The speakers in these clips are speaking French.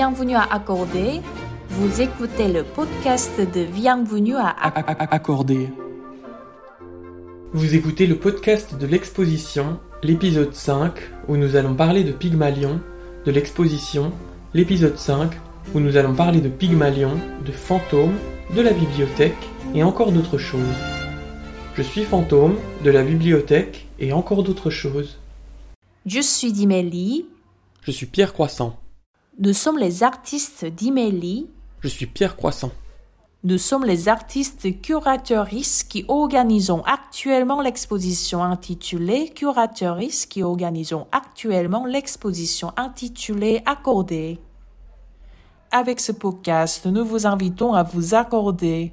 Bienvenue à Accorder. Vous écoutez le podcast de Bienvenue à Accorder. Vous écoutez le podcast de l'exposition, l'épisode 5, où nous allons parler de Pygmalion, de l'exposition, l'épisode 5, où nous allons parler de Pygmalion, de fantômes, de la bibliothèque et encore d'autres choses. Je suis fantôme, de la bibliothèque et encore d'autres choses. Je suis Dimélie. Je suis Pierre Croissant. Nous sommes les artistes d'Imélie. Je suis Pierre Croissant. Nous sommes les artistes curateuristes qui organisons actuellement l'exposition intitulée Curateuristes qui organisons actuellement l'exposition intitulée Accorder. Avec ce podcast, nous vous invitons à vous accorder.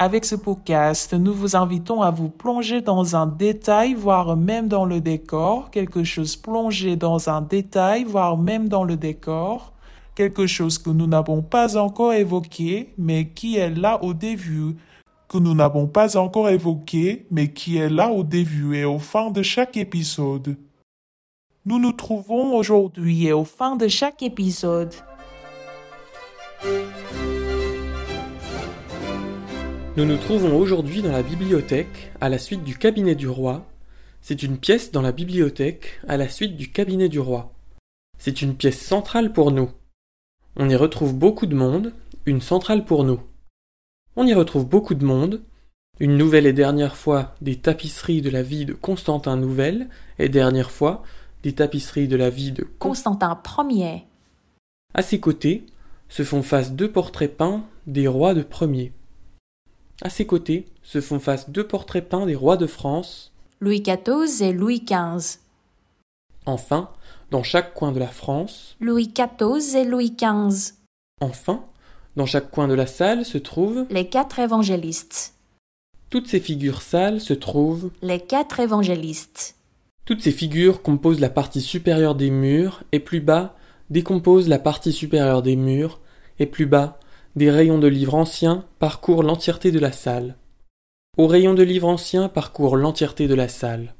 Avec ce podcast, nous vous invitons à vous plonger dans un détail, voire même dans le décor, quelque chose plongé dans un détail, voire même dans le décor, quelque chose que nous n'avons pas encore évoqué, mais qui est là au début, que nous n'avons pas encore évoqué, mais qui est là au début et au fin de chaque épisode. Nous nous trouvons aujourd'hui et au fin de chaque épisode. Nous nous trouvons aujourd'hui dans la bibliothèque, à la suite du cabinet du roi. C'est une pièce dans la bibliothèque, à la suite du cabinet du roi. C'est une pièce centrale pour nous. On y retrouve beaucoup de monde, une centrale pour nous. On y retrouve beaucoup de monde, une nouvelle et dernière fois des tapisseries de la vie de Constantin Nouvelle, et dernière fois des tapisseries de la vie de Constantin Ier. À ses côtés se font face deux portraits peints des rois de premier. À ses côtés se font face deux portraits peints des rois de France, Louis XIV et Louis XV. Enfin, dans chaque coin de la France, Louis XIV et Louis XV. Enfin, dans chaque coin de la salle se trouvent les quatre évangélistes. Toutes ces figures sales se trouvent les quatre évangélistes. Toutes ces figures composent la partie supérieure des murs et plus bas décomposent la partie supérieure des murs et plus bas des rayons de livres anciens parcourent l'entièreté de la salle. Au rayon de livres anciens parcourt l'entièreté de la salle.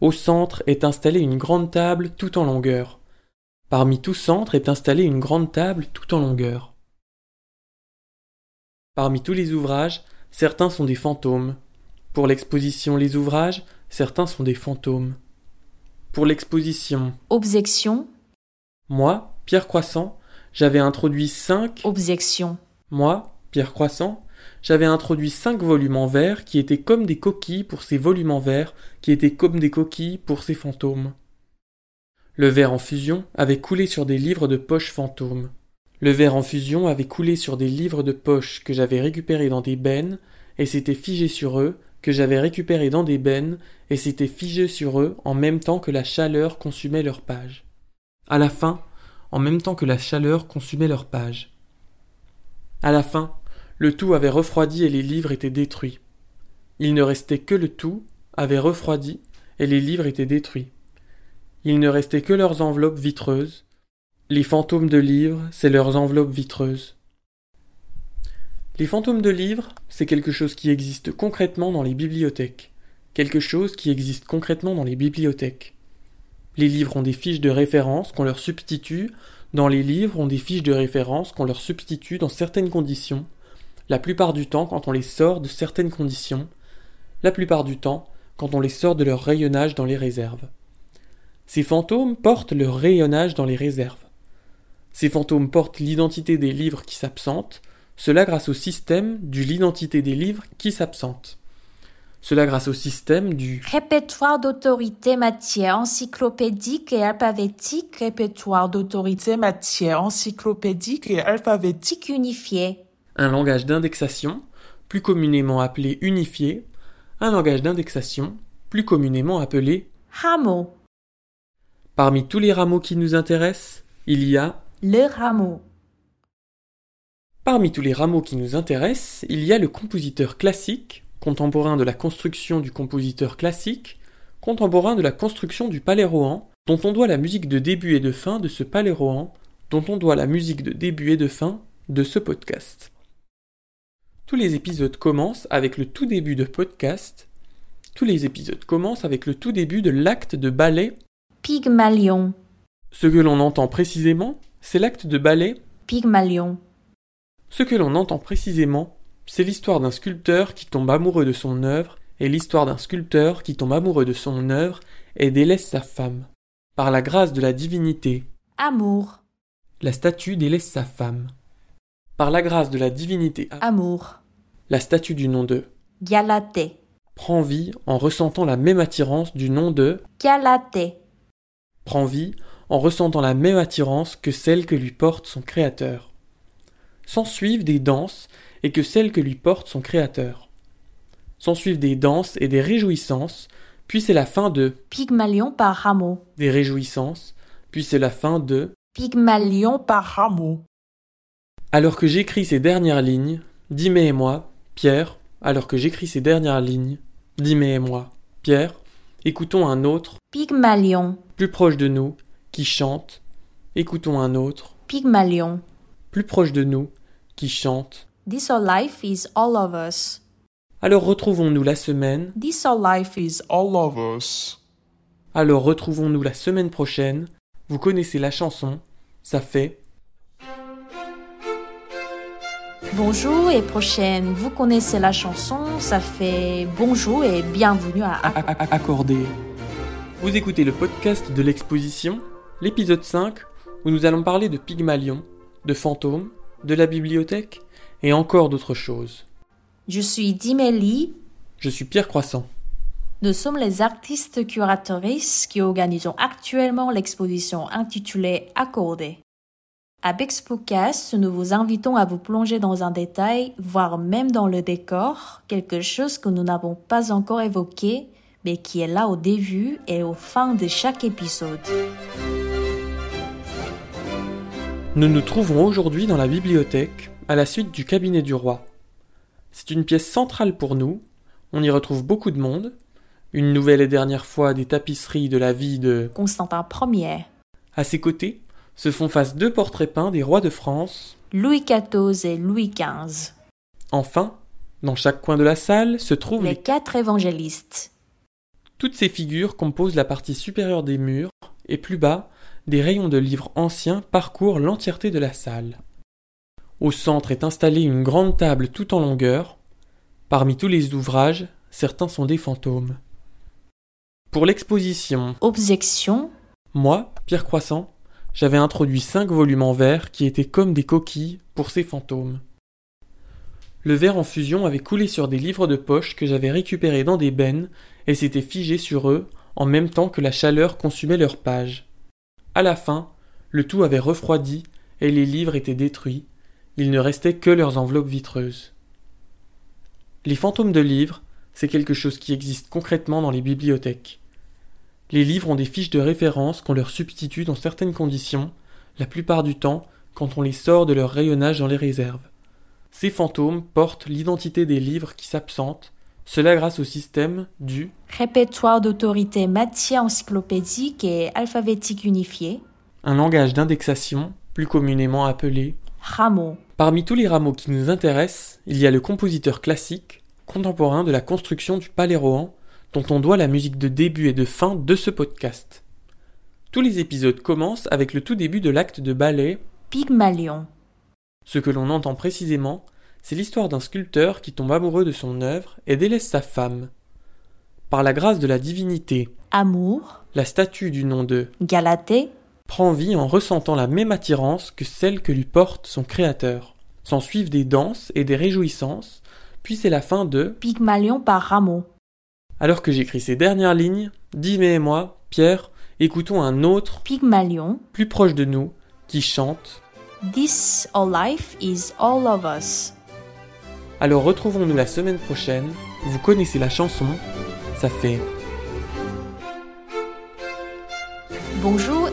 Au centre est installée une grande table tout en longueur. Parmi tout centre est installée une grande table tout en longueur. Parmi tous les ouvrages, certains sont des fantômes. Pour l'exposition Les ouvrages, certains sont des fantômes. Pour l'exposition Objection. Moi, Pierre Croissant, j'avais introduit cinq objections. Moi, Pierre Croissant, j'avais introduit cinq volumes en verre qui étaient comme des coquilles pour ces volumes en verre qui étaient comme des coquilles pour ces fantômes. Le verre en fusion avait coulé sur des livres de poche fantômes. Le verre en fusion avait coulé sur des livres de poche que j'avais récupérés dans des bennes et s'était figé sur eux, que j'avais récupérés dans des bennes et s'était figé sur eux en même temps que la chaleur consumait leurs pages. À la fin, en même temps que la chaleur consumait leurs pages. À la fin, le tout avait refroidi et les livres étaient détruits. Il ne restait que le tout avait refroidi et les livres étaient détruits. Il ne restait que leurs enveloppes vitreuses. Les fantômes de livres, c'est leurs enveloppes vitreuses. Les fantômes de livres, c'est quelque chose qui existe concrètement dans les bibliothèques. Quelque chose qui existe concrètement dans les bibliothèques. Les livres ont des fiches de référence qu'on leur substitue. Dans les livres, ont des fiches de référence qu'on leur substitue dans certaines conditions. La plupart du temps, quand on les sort de certaines conditions. La plupart du temps, quand on les sort de leur rayonnage dans les réserves. Ces fantômes portent leur rayonnage dans les réserves. Ces fantômes portent l'identité des livres qui s'absentent, cela grâce au système du l'identité des livres qui s'absentent. Cela grâce au système du répertoire d'autorité matière encyclopédique et alphabétique, répertoire d'autorité matière encyclopédique et alphabétique unifié. Un langage d'indexation, plus communément appelé unifié, un langage d'indexation, plus communément appelé rameau. Parmi tous les rameaux qui nous intéressent, il y a le rameau. Parmi tous les rameaux qui nous intéressent, il y a le compositeur classique contemporain de la construction du compositeur classique, contemporain de la construction du palais Rohan, dont on doit la musique de début et de fin de ce palais Rohan, dont on doit la musique de début et de fin de ce podcast. Tous les épisodes commencent avec le tout début de podcast. Tous les épisodes commencent avec le tout début de l'acte de ballet Pygmalion. Ce que l'on entend précisément, c'est l'acte de ballet. Pygmalion. Ce que l'on entend précisément, c'est l'histoire d'un sculpteur qui tombe amoureux de son œuvre et l'histoire d'un sculpteur qui tombe amoureux de son œuvre et délaisse sa femme. Par la grâce de la divinité, Amour. la statue délaisse sa femme. Par la grâce de la divinité, Amour. la statue du nom de Galatée. prend vie en ressentant la même attirance du nom de Galatée. prend vie en ressentant la même attirance que celle que lui porte son Créateur. S'ensuivent des danses et que celle que lui porte son Créateur. S'ensuivent des danses et des réjouissances, puis c'est la fin de Pygmalion par rameau. des réjouissances, puis c'est la fin de Pygmalion par rameau. Alors que j'écris ces dernières lignes, Dimé et moi, Pierre, alors que j'écris ces dernières lignes, Dimé et moi, Pierre, écoutons un autre, Pygmalion. plus proche de nous, qui chante, écoutons un autre, Pygmalion. plus proche de nous, qui chante. This our life is all of us. Alors retrouvons-nous la semaine, This our life is all of us. alors retrouvons-nous la semaine prochaine. Vous connaissez la chanson, ça fait bonjour et prochaine. Vous connaissez la chanson, ça fait bonjour et bienvenue à accordé. Vous écoutez le podcast de l'exposition, l'épisode 5, où nous allons parler de Pygmalion, de fantômes, de la bibliothèque et encore d'autres choses. Je suis Dimélie. Je suis Pierre Croissant. Nous sommes les artistes curatrices qui organisons actuellement l'exposition intitulée Accordé. À Bexpocast, nous vous invitons à vous plonger dans un détail, voire même dans le décor, quelque chose que nous n'avons pas encore évoqué, mais qui est là au début et au fin de chaque épisode. Nous nous trouvons aujourd'hui dans la bibliothèque, à la suite du cabinet du roi. C'est une pièce centrale pour nous, on y retrouve beaucoup de monde, une nouvelle et dernière fois des tapisseries de la vie de... Constantin Ier, À ses côtés se font face deux portraits peints des rois de France. Louis XIV et Louis XV, Enfin, dans chaque coin de la salle se trouvent les les... quatre évangélistes, Toutes ces figures composent la partie supérieure des murs, et plus bas, des rayons de livres anciens parcourent l'entièreté de la salle. Au centre est installée une grande table tout en longueur. Parmi tous les ouvrages, certains sont des fantômes. Pour l'exposition, objection, moi, Pierre Croissant, j'avais introduit cinq volumes en verre qui étaient comme des coquilles pour ces fantômes. Le verre en fusion avait coulé sur des livres de poche que j'avais récupérés dans des bennes et s'était figé sur eux en même temps que la chaleur consumait leurs pages. À la fin, le tout avait refroidi et les livres étaient détruits. Il ne restait que leurs enveloppes vitreuses. Les fantômes de livres, c'est quelque chose qui existe concrètement dans les bibliothèques. Les livres ont des fiches de référence qu'on leur substitue dans certaines conditions, la plupart du temps quand on les sort de leur rayonnage dans les réserves. Ces fantômes portent l'identité des livres qui s'absentent, cela grâce au système du répertoire d'autorité matière encyclopédique et alphabétique unifié, un langage d'indexation, plus communément appelé. rameau, Parmi tous les rameaux qui nous intéressent, il y a le compositeur classique, contemporain de la construction du Palais Rohan, dont on doit la musique de début et de fin de ce podcast. Tous les épisodes commencent avec le tout début de l'acte de ballet Pygmalion, Ce que l'on entend précisément, c'est l'histoire d'un sculpteur qui tombe amoureux de son œuvre et délaisse sa femme. Par la grâce de la divinité, amour, la statue du nom de Galatée, prend vie en ressentant la même attirance que celle que lui porte son créateur. S'ensuivent des danses et des réjouissances, puis c'est la fin de Pygmalion par rameau. Alors que j'écris ces dernières lignes, Dimé et moi, Pierre, écoutons un autre, Pygmalion, plus proche de nous, qui chante. This our life is all of us. Alors retrouvons-nous la semaine prochaine. Vous connaissez la chanson, ça fait Bonjour